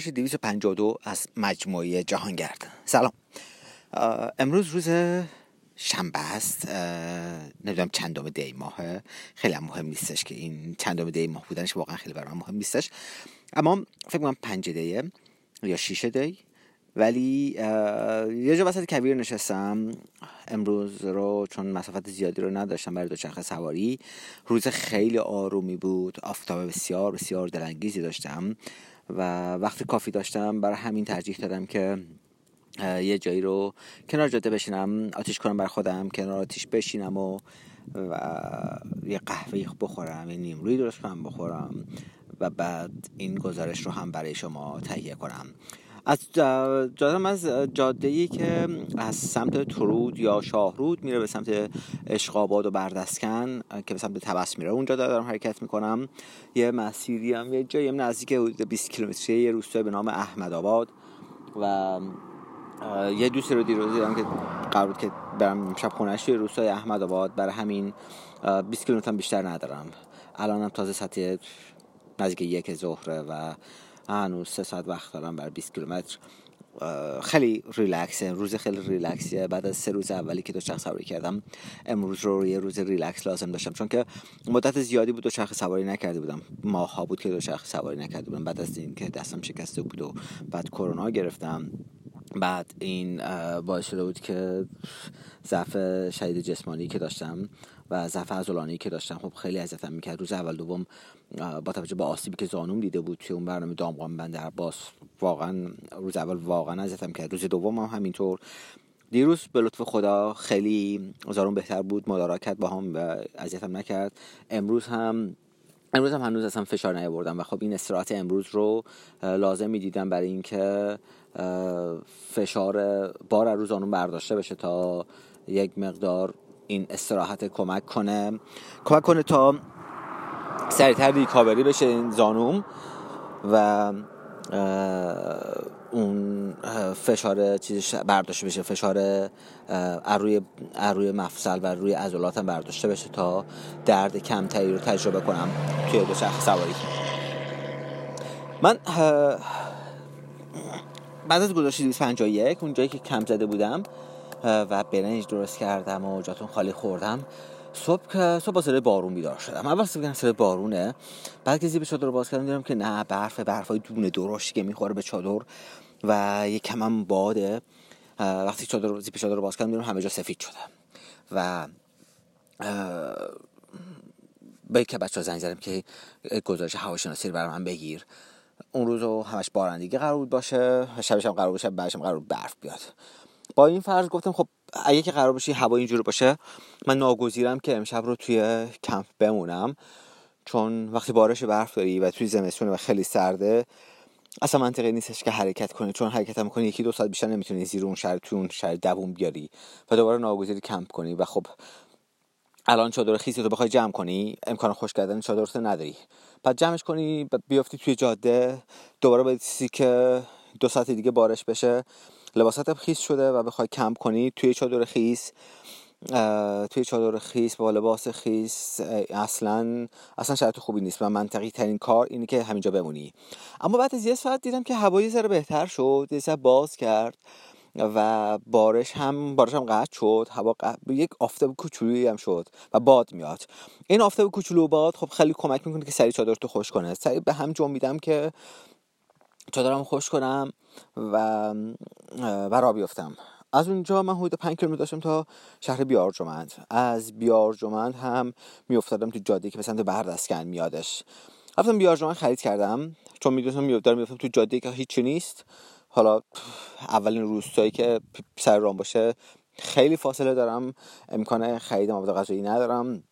گزارش 252 از مجموعه جهانگرد. سلام. امروز روز شنبه است. نمی‌دونم چندم دی ماه خیلی هم مهم نیستش که این چندم دی ماه بودنش واقعا خیلی برام مهم نیستش. اما فکر کنم پنج دیه یا شیش دی. ولی یه جا وسط کویر نشستم. امروز رو چون مسافت زیادی رو نداشتم برای دوچرخه سواری روز خیلی آرومی بود. آفتاب بسیار بسیار دلانگیزی داشتم. و وقتی کافی داشتم برای همین ترجیح دادم که یه جایی رو کنار جاده بشینم آتیش کنم بر خودم کنار آتیش بشینم و, یه قهوه بخورم یه نیمروی درست کنم بخورم و بعد این گزارش رو هم برای شما تهیه کنم. از جادم از جاده ای که از سمت ترود یا شاهرود میره به سمت اشقاباد و بردسکن که به سمت تبس میره. اونجا دارم حرکت می‌کنم. یه مسیری هم یه جایی نزدیک 20 کیلومتری یه روستای به نام احمد آباد. و یه دوستی رو دیروز دیدم که قرار که برم شب خونش توی روستای احمد آباد برای همین 20 کیلومتر بیشتر ندارم. الانم تازه سطح نزدیک یک ظهره و هنوز سه ساعت وقت دارم بر 20 کیلومتر. خیلی ریلکسه روز خیلی ریلکسیه. بعد از سه روز اولی که دوچرخه سواری کردم امروز رو یه روز ریلکس لازم داشتم. چون که مدت زیادی بود دوچرخه سواری نکرده بودم. ماها بود که دوچرخه سواری نکرده بودم. بعد از اینکه دستم شکسته بود و بعد کرونا گرفتم بعد این باعث شده بود که ضعف شدید جسمانی که داشتم و ضعف عضلانی که داشتم خب خیلی اذیتم می‌کرد. روز اول دوم با توجه به آسیبی که زانوم دیده بود توی اون برنامه دامغان بندر باز واقعا روز اول واقعا اذیتم کرد روز دوم هم همینطور. دیروز به لطف خدا خیلی زانوم بهتر بود مدارا کرد با هم و اذیتم نکرد. امروز هم امروز هم هنوز اصلا فشار نیاوردم و خب این استراحت امروز رو لازم می‌دیدم برای اینکه فشار بار از روز برداشته بشه تا یک مقدار این استراحت کمک کنه. کمک کنه تا سریعتر ریکاوری بشه این زانوم و اون فشار چیزش برداشته بشه فشار روی روی مفصل و روی عضلاتم برداشته بشه تا درد کمتری رو تجربه کنم توی دوچرخه سواری من بعد از گذاشت 251 اون جایی که کم زده بودم و برنج درست کردم و جاتون خالی خوردم. صبح که صبح با صدای بارون بیدار شدم. اول صبح صدای بارونه. بعد که زیب چادر رو باز کردم دیدم که نه برف برفای دونه درشتی که می‌خوره به چادر و یه کمم باده. وقتی چادر زیپ چادر رو باز کردم دیدم همه جا سفید شده. و به که بچه زنگ زدم که گزارش هواشناسی رو من بگیر. اون روز همش بارندگی قرار بود باشه. شبش هم قرار بعدش هم قرار برف بیاد. با این فرض گفتم خب اگه که قرار باشه هوا اینجوری باشه من ناگزیرم که امشب رو توی کمپ بمونم چون وقتی بارش برف داری و توی زمستونه و خیلی سرده اصلا منطقی نیستش که حرکت کنی چون حرکت هم کنی یکی دو ساعت بیشتر نمی‌تونی زیر اون شهر توی اون شهر دووم بیاری و دوباره ناگزیری کمپ کنی و خب الان چادر خیسی رو بخوای جمع کنی امکان خوش کردن چادر رو نداری. بعد جمعش کنی بیافتی توی جاده دوباره باید که دو ساعت دیگه بارش بشه. لباساتم خیس شده و بخوای کمپ کنی توی چادر خیس توی چادر خیس با لباس خیس اصلا اصلا شرط خوبی نیست و منطقی ترین کار اینه که همینجا بمونی. اما بعد از یه ساعت دیدم که هوایی ذره بهتر شد یه باز کرد و بارش هم بارش هم قطع شد هوا یک آفتاب کوچولویی هم شد و باد میاد. این آفتاب کوچولو باد خب خیلی کمک می‌کنه که سری چادر تو خوش کنه. سری به هم میدم که چادرم خوش کنم و و بیفتم از اونجا من حدود 5 کیلومتر داشتم تا شهر بیارجمند. از بیارجمند هم میافتادم تو جاده که به سمت بردسکن میادش. رفتم بیارجمند خرید کردم. چون می‌دونستم میافتادم میافتم تو جاده که هیچی نیست. حالا اولین روستایی که سر رام باشه خیلی فاصله دارم. امکان خرید مواد غذایی ندارم.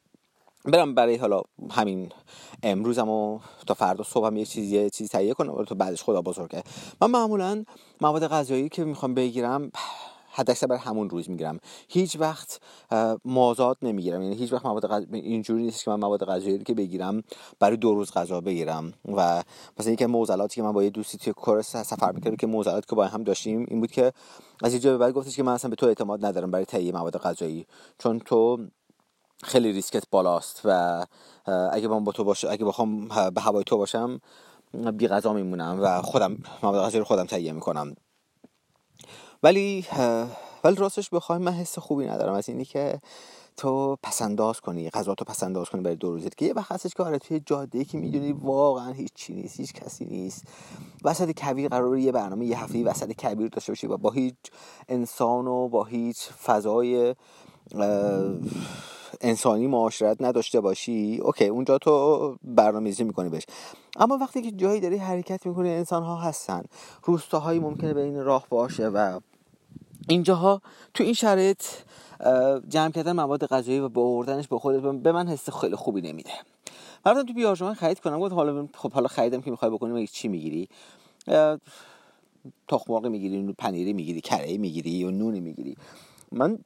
برم برای حالا همین امروزم و تا فردا صبح هم یه چیزی یه چیزی تهیه کنم. تو بعدش خدا بزرگه. من معمولا مواد غذایی که می‌خوام بگیرم حداکثر بر همون روز می‌گیرم. هیچ وقت مازاد نمی‌گیرم. یعنی هیچ وقت مواد غذایی اینجوری نیست که من مواد غذایی که بگیرم برای دو روز غذا بگیرم. و مثلا اینکه موزلاتی که من با یه دوستی توی کورس سفر می‌کردم که موزلاتی که با هم داشتیم این بود که از اینجا به بعد گفتش که من اصلا به تو اعتماد ندارم برای تهیه مواد غذایی. چون تو خیلی ریسکت بالاست و اگه با تو باشه اگه بخوام به هوای تو باشم بی غذا میمونم و خودم مواد غذایی رو خودم تهیه می‌کنم. ولی ولی راستش بخوای من حس خوبی ندارم از اینی که تو پسنداز کنی غذا تو پسنداز کنی برای دو روزت که یه وقت هستش که آره توی جاده که می‌دونی واقعا هیچ چی نیست هیچ کسی نیست. وسط کبیر قرار یه برنامه یه هفته وسط کبیر داشته باشی و با هیچ انسان و با هیچ فضای انسانی معاشرت نداشته باشی؟ اوکی اونجا تو برنامه‌ریزی می‌کنی بهش. اما وقتی که جایی داری حرکت می‌کنی انسان ها هستن. روستاهایی ممکنه بین راه باشه و اینجاها تو این شرایط جمع کردن مواد غذایی و بردنش به خودت به من حس خیلی خوبی نمیده. من تو بیارجمان خرید کنم گفت حالا خب حالا خریدم که می‌خوای بکنیم چی می‌گیری؟ تخم مرغ می‌گیری پنیری می‌گیری کره می‌گیری یا نونی می‌گیری. من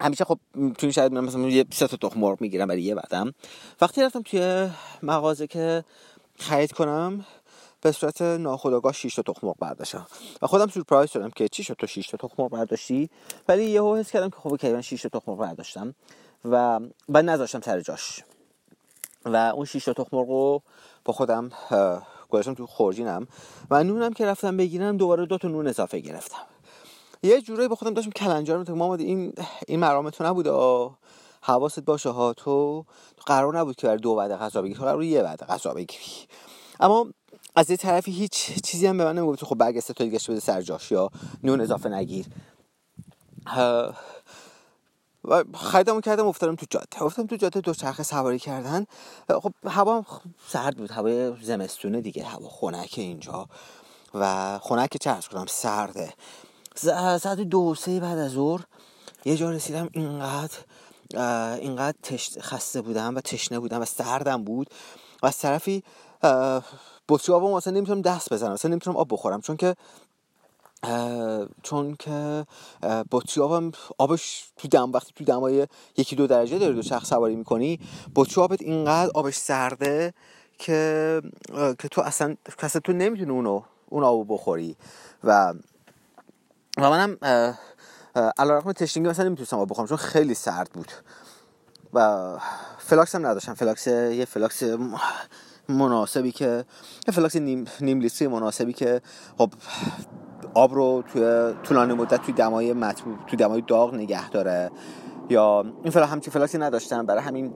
همیشه خب توی شاید من مثلا یه سه تا تخم مرغ می‌گیرم برای یه بعدم. وقتی رفتم توی مغازه که خرید کنم به صورت ناخودآگاه 6 تا تخم مرغ برداشتم. و خودم سورپرایز شدم که چی شد تو 6 تا تخم مرغ برداشتی؟ ولی یهو حس کردم که خب اوکی من 6 تا تخم مرغ برداشتم و بعد نذاشتم سر جاش. و اون 6 تا تخم مرغ رو با خودم گذاشتم تو خورجینم و نونم که رفتم بگیرم دوباره دو تا نون اضافه گرفتم. یه جورایی به خودم داشتم کلنجار می‌تونم مامان این این مرام تو نبوده؟ حواست باشه ها. تو قرار نبود که برای دو بعد غذا بگیری قرار یه بعد غذا بگیری اما از یه طرفی هیچ چیزی هم به من نمی‌گفت. خب برگ تا دیگه بده سر جاش یا نون اضافه نگیر. و خریدم کردم افتادم تو جاده. افتادم تو جاده دو چرخه سواری کردن. خب هوا سرد بود. هوای زمستونه دیگه هوا خنک اینجا. و خنک چه کنم سرده. ساعت دو سه بعد از ظهر یه جا رسیدم اینقدر اینقدر خسته بودم و تشنه بودم و سردم بود و از طرفی بطری آبم اصلا نمی‌تونم دست بزنم اصلا نمی‌تونم آب بخورم چون که چون که بطری آبم آبش تو دم وقتی تو دمای یکی دو درجه داری دوچرخه سواری می‌کنی بطری آبت اینقدر آبش سرده که که تو اصلا کسی تو نمی‌تونی اونو اون آبو بخوری و و منم علیرغم تشنگی مثلا نمی‌تونستم آب بخورم چون خیلی سرد بود. و فلاکس هم نداشتم. فلاکس یه فلاکس مناسبی که یه فلاکس نیم, نیم لیتری مناسبی که خب آب رو توی طولانی مدت توی دمای مطبوع توی دمای داغ نگه داره. یا این فلاکس همچین فلاکسی نداشتم. برای همین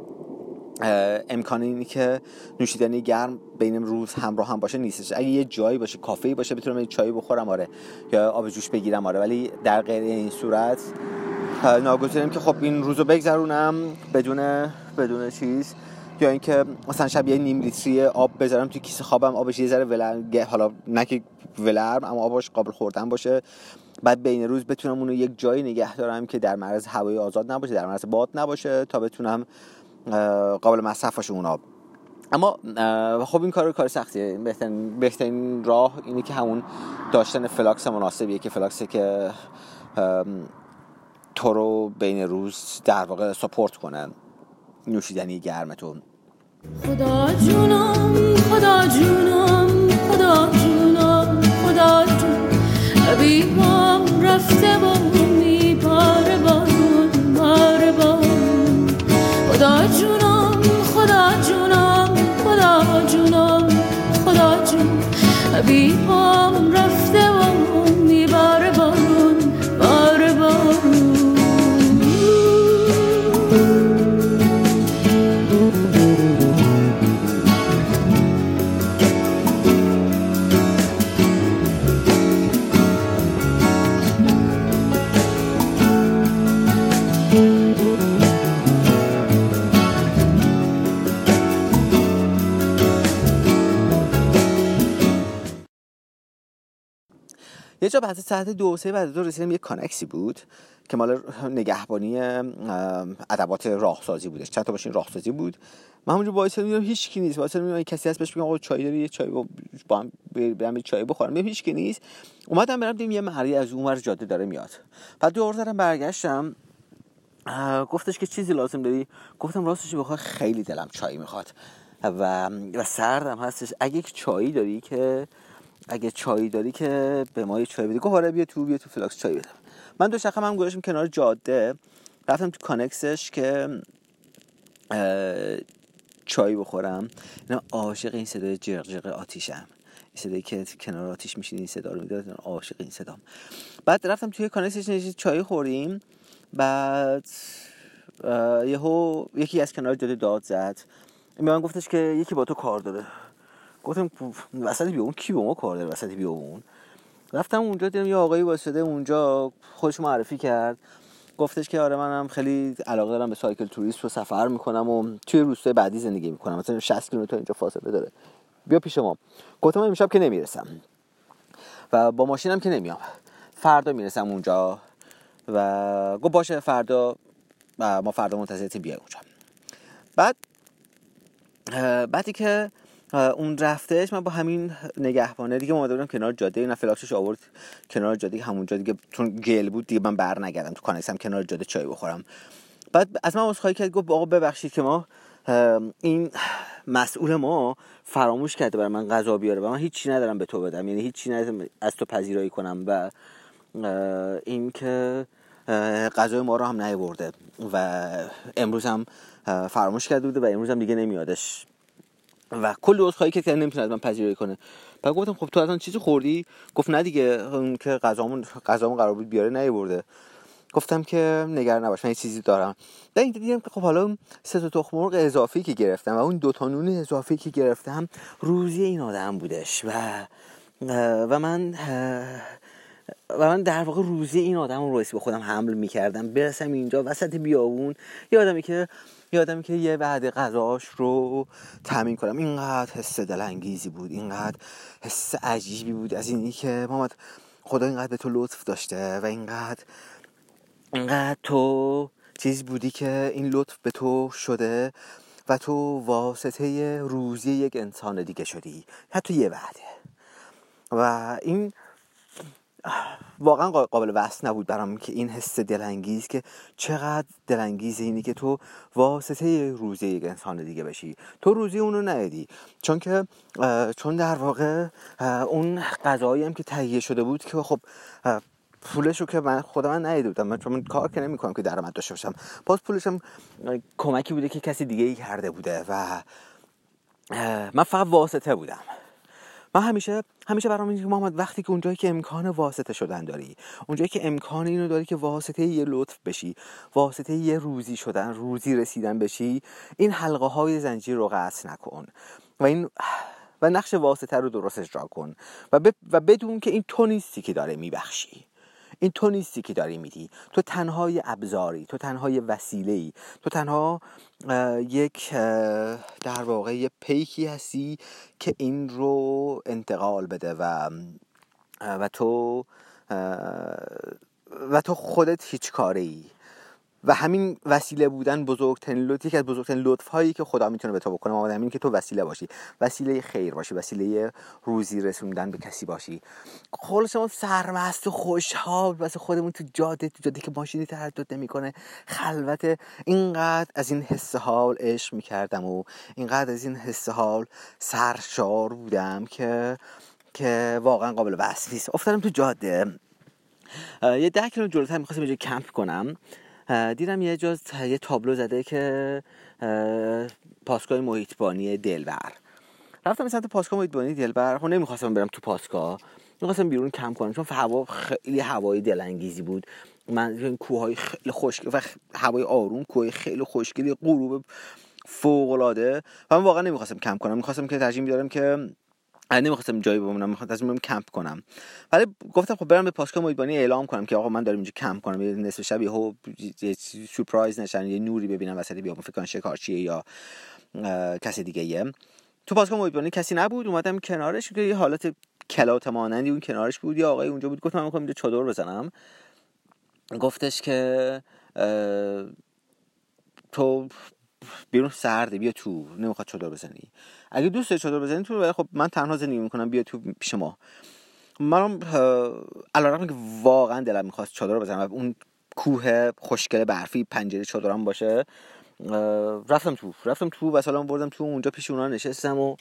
امکان اینی که نوشیدنی گرم بین روز همراه هم باشه نیستش. اگه یه جایی باشه کافه باشه بتونم یه چایی بخورم آره یا آب جوش بگیرم آره. ولی در غیر این صورت ناگزیرم که خب این روزو بگذرونم بدون بدون چیز. یا اینکه مثلا شب یه نیم لیتری آب بذارم تو کیسه خوابم آبش یه ذره ولرم حالا نه که ولرم اما آبش قابل خوردن باشه. بعد بین روز بتونم اونو یک جایی نگه دارم که در معرض هوای آزاد نباشه در معرض باد نباشه تا بتونم قابل مصرف باشه اون آب. اما خب این کار کار سختیه. بهترین, بهترین راه اینه که همون داشتن فلاکس مناسبیه که فلاکسی که تو رو بین روز در واقع support کنه. نوشیدنی گرمتو خدا جونم خدا جونم خدا جونم خدا جون حبیبم رفته با people بعد ساعت دو سه بعد دو رسیدم یه کانکسی بود که مال نگهبانی ادوات راهسازی بودش. چند تا ماشین راهسازی بود. من اونجا وایسادم میگم هیچ کی نیست. وایسادم میگم کسی هست بهش میگم آقا چای داری یه چای با هم برم چای بخورم. میگم هیچ کی نیست. اومدم برم دیدم یه مری از اونور جاده داره میاد. بعد دور زدم برگشتم. گفتش که چیزی لازم داری. گفتم راستش بخوای خیلی دلم چای می‌خواد. و و سردم هستش. اگه چایی داری که اگه چایی داری که به ما یه چای بده گفت آره بیا تو بیا تو فلاکس چای بدم. من دوچرخم هم گذاشتم کنار جاده. رفتم تو کانکسش که چای بخورم. اینا عاشق این صدای جرق آتیشم. این صدایی که کنار آتیش میشین این صدا رو می‌داد عاشق این صدام. بعد رفتم توی کانکسش نشستیم چای خوردیم. بعد یهو یکی از کنار جاده داد زد. به من گفتش که یکی با تو کار داره. گفتم وسط بیابون کی با ما کار داره وسط بیابون؟ رفتم اونجا دیدم یه آقایی واسطه اونجا خودش معرفی کرد. گفتش که آره منم خیلی علاقه دارم به سایکل توریست و سفر می‌کنم و توی روستای بعدی زندگی می‌کنم. مثلا 60 کیلومتر اینجا فاصله داره. بیا پیش ما. گفتم امشب که نمی‌رسم. و با ماشینم که نمیام. فردا می‌رسم اونجا. و گفت باشه فردا ما فردا منتظرت بیای اونجا. بعد بعدی که اون رفتهش من با همین نگهبانه دیگه اومده بودم کنار جاده. این فلاکسش آورد کنار جاده همونجا دیگه چون گل بود دیگه من بر نگردم تو کانکسم کنار جاده چای بخورم. بعد از من عذرخواهی کرد گفت آقا ببخشید که ما این مسئول ما فراموش کرده برای من غذا بیاره و من هیچی ندارم به تو بدم. یعنی هیچی ندارم از تو پذیرایی کنم و این که غذای ما رو هم نیورده و امروز هم فراموش کرده بوده و امروز هم دیگه نمیادش. و کل عذرخواهی که نمی‌تونه از من پذیرایی کنه. بعد گفتم خب تو اصلا چیزی خوردی؟ گفت نه دیگه اون که غذامون غذامون قرار بود بیاره نیورده. گفتم که نگران نباش من چیزی دارم. در این دیدم که خب حالا سه تا تخم مرغ اضافی که گرفتم و اون دو تا نون اضافی که گرفتم روزی این آدم بودش و و من و من در واقع روزی این آدم رو به خودم حمل می‌کردم. برسم اینجا وسط بیابون. یه آدمی که یادم که یه بعد غذاش رو تامین کنم. اینقدر حس دلانگیزی بود اینقدر حس عجیبی بود از اینی که محمد خدا اینقدر به تو لطف داشته و اینقدر اینقدر تو چیزی بودی که این لطف به تو شده و تو واسطه روزی یک انسان دیگه شدی. حتی یه بعده و این واقعا قابل وصف نبود برام که این حس دلانگیز که چقدر دلانگیز اینی که تو واسطه روزی یک انسان دیگه بشی. تو روزی اونو ندیدی. چون که چون در واقع اون غذایی هم که تهیه شده بود که خب پولش رو که من خودم من ندیده بودم. من چون کار که نمی کنم که درآمد داشته باشم. باز پولش هم کمکی بوده که کسی دیگه ای کرده بوده و من فقط واسطه بودم. من همیشه همیشه برام میگم محمد وقتی که اونجایی که امکان واسطه شدن داری اونجایی که امکان اینو داری که واسطه یه لطف بشی واسطه یه روزی شدن روزی رسیدن بشی این حلقه های زنجیر رو قطع نکن. و این و نقش واسطه رو درست اجرا کن. و, و بدون که این تو نیستی که داره میبخشی. این تو نیستی که داری میدی تو تنهای ابزاری تو تنهای وسیله ای تو تنها یک در واقع یه پیکی هستی که این رو انتقال بده و و تو و تو خودت هیچ کاره ای و همین وسیله بودن بزرگترین لطف یکی از بزرگترین لطف هایی که خدا می‌تونه به تو بکنه. آمده همین که تو وسیله باشی. وسیله خیر باشی وسیله روزی رسوندن به کسی باشی. خل شما سرمست و خوشحال واسه خودمون تو جاده تو جاده که ماشینی تردد نمی‌کنه. خلوت اینقدر از این حس حال عشق می‌کردم و اینقدر از این حس حال سرشار بودم که که واقعا قابل وصف افتادم تو جاده. یه ده کیلومتر جلوتر می‌خواستم اینجا کمپ کنم. دیدم یه جا یه تابلو زده که پاسگاه محیطبانی دلبر. رفتم سمت پاسگاه محیطبانی دلبر. خب نمی‌خواستم برم تو پاسگاه. می‌خواستم بیرون کم کنم چون هوا خیلی هوای دلانگیزی بود. من این کوههای خیلی خوشگل و هوای آروم کوه خیلی خوشگلی غروب فوق العاده و من واقعا نمی‌خواستم کم کنم. می‌خواستم که ترجیح میدارم که نمی‌خواستم جایی بمونم می‌خواستم برم کمپ کنم. ولی گفتم خب برم به پاسگاه محیطبانی اعلام کنم که آقا من دارم اینجا کمپ کنم یه نصف شب یه سورپرایز نشن یه نوری ببینم وسط بیابون فکر کنم شکارچیه یا کسی دیگه یه. تو پاسگاه محیطبانی کسی نبود اومدم کنارش که یه حالت کلات مانندی اون کنارش بود یا آقای اونجا بود گفتم من می‌خوام اینجا چادر بزنم. گفتش که تو بیرون سرده بیا تو نمی‌خواد چادر بزنی. اگه دوست چادر بزنی تو ولی خب من تنها زندگی می‌کنم بیا تو پیش ما. منم علیرغم که واقعا دلم می‌خواست چادر بزنم اون کوه خوشگل برفی پنجره چادرم باشه رفتم تو رفتم تو و سلام بردم تو اونجا پیش اونا نشستم و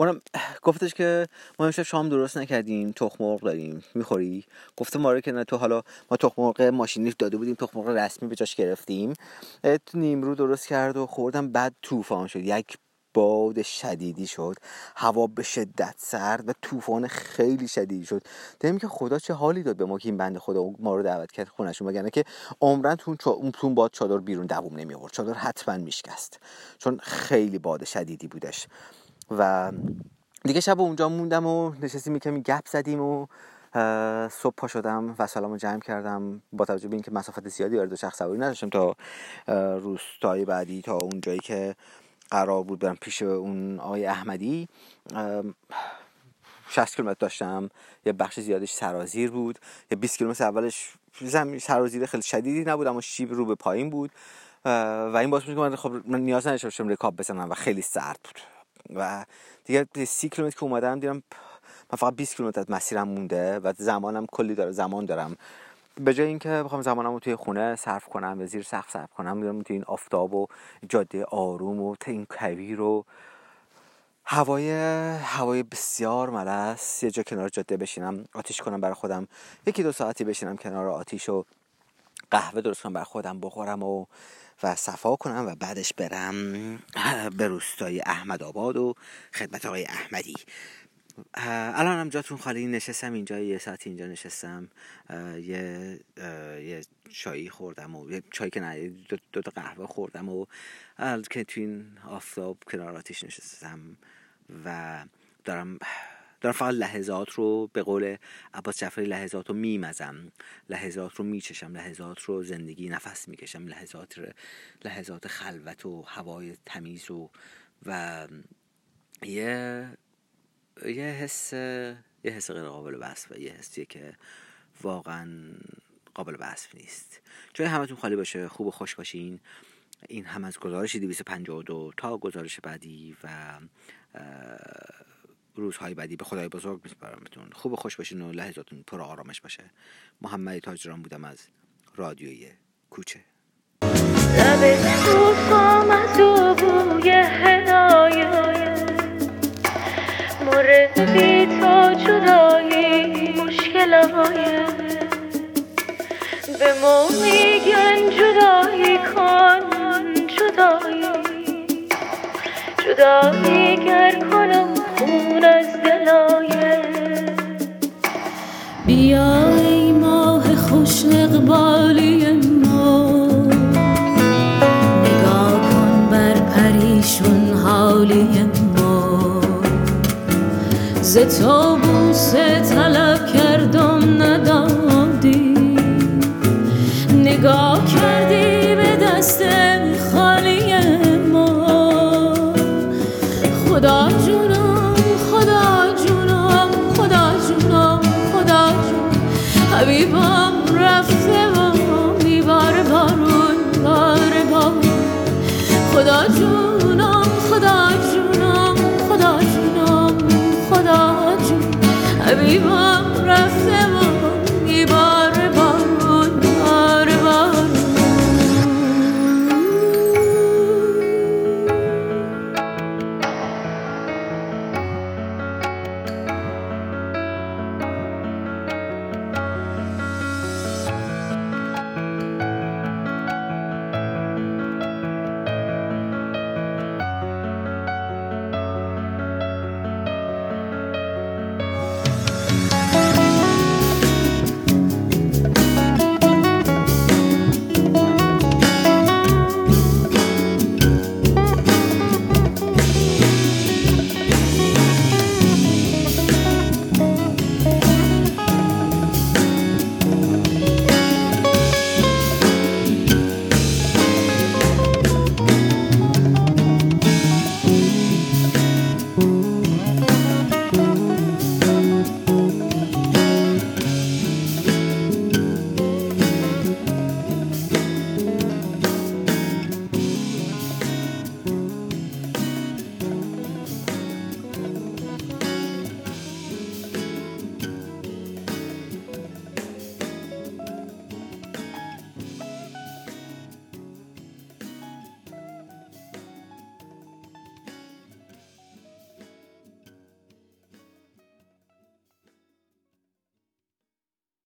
اونم گفتش که ما امشب شام درست نکردیم تخم مرغ داریم. می‌خوری؟ گفتم آره که نه تو حالا ما تخم مرغ ماشینی داده بودیم تخم مرغ رسمی به جاش گرفتیم. نیمرو درست کرد و خوردم بعد طوفان شد. یک باد شدیدی شد. هوا به شدت سرد و طوفان خیلی شدیدی شد. دیدم که خدا چه حالی داد به ما که این بنده خدا ما رو دعوت کرد خونشون وگرنه که عمرن تون تون باد چادر بیرون دووم نمی آورد چادر حتما میشکست. چون خیلی باد شدیدی بودش. و دیگه شب اونجا موندم و نشستیم کمی گپ زدیم و صبح پا شدم و سلامو جمع کردم با توجه به اینکه مسافت زیادی وارد شخص سواری نداشتم تا روستای بعدی تا اونجایی که قرار بود برم پیش اون آقای احمدی. 60 کیلومتر داشتم. یه بخش زیادش سرازیر بود. یه 20 کیلومتر اولش زمین سرازیر خیلی شدیدی نبود اما شیب رو به پایین بود. و این باعث میشه من خب من نیاز نداشتم رکاب بزنم و خیلی سرد بود. و دیگه 30 کیلومتر که اومدم دیدم من فقط 20 کیلومتر از مسیرم مونده و زمانم کلی داره زمان دارم. به جای اینکه بخوام زمانم رو توی خونه صرف کنم و زیر سقف صرف کنم میرم توی این آفتاب و جاده آروم و تا این کویر و هوای هوای بسیار ملس. یه جا کنار جاده بشینم آتیش کنم برای خودم. یکی دو ساعتی بشینم کنار آتیش و قهوه درست کنم برای خودم بخورم و و صفا کنم و بعدش برم به روستای احمد آباد و خدمت آقای احمدی. الان هم جاتون خالی نشستم اینجا یه ساعت اینجا نشستم. یه یه چایی خوردم و یه چای که نه دو, دو, قهوه خوردم و که تو این آفتاب کنار آتیش نشستم و دارم دارم فقط لحظات رو به قول عباس جعفری لحظات رو میمزم. لحظات رو میچشم لحظات رو زندگی نفس می‌کشم. لحظات لحظات خلوت و هوای تمیز و و یه یه حس یه حس غیر قابل وصف یه حسیه که واقعا قابل وصف نیست. جای همتون خالی باشه. خوب و خوش باشین. این هم از گزارش 252 تا گزارش بعدی و روزهای بعدی به خدای بزرگ میسپارمتون خوب خوش باشین و لحظاتون پر آرامش باشه. محمد تاجران بودم از رادیوی کوچه. خون از دلایه بیا ماه خوش اقبالی ما. نگاه کن بر پریشون حالی ز تو بوسه طلب کردم ندادی. نگاه کردی به دست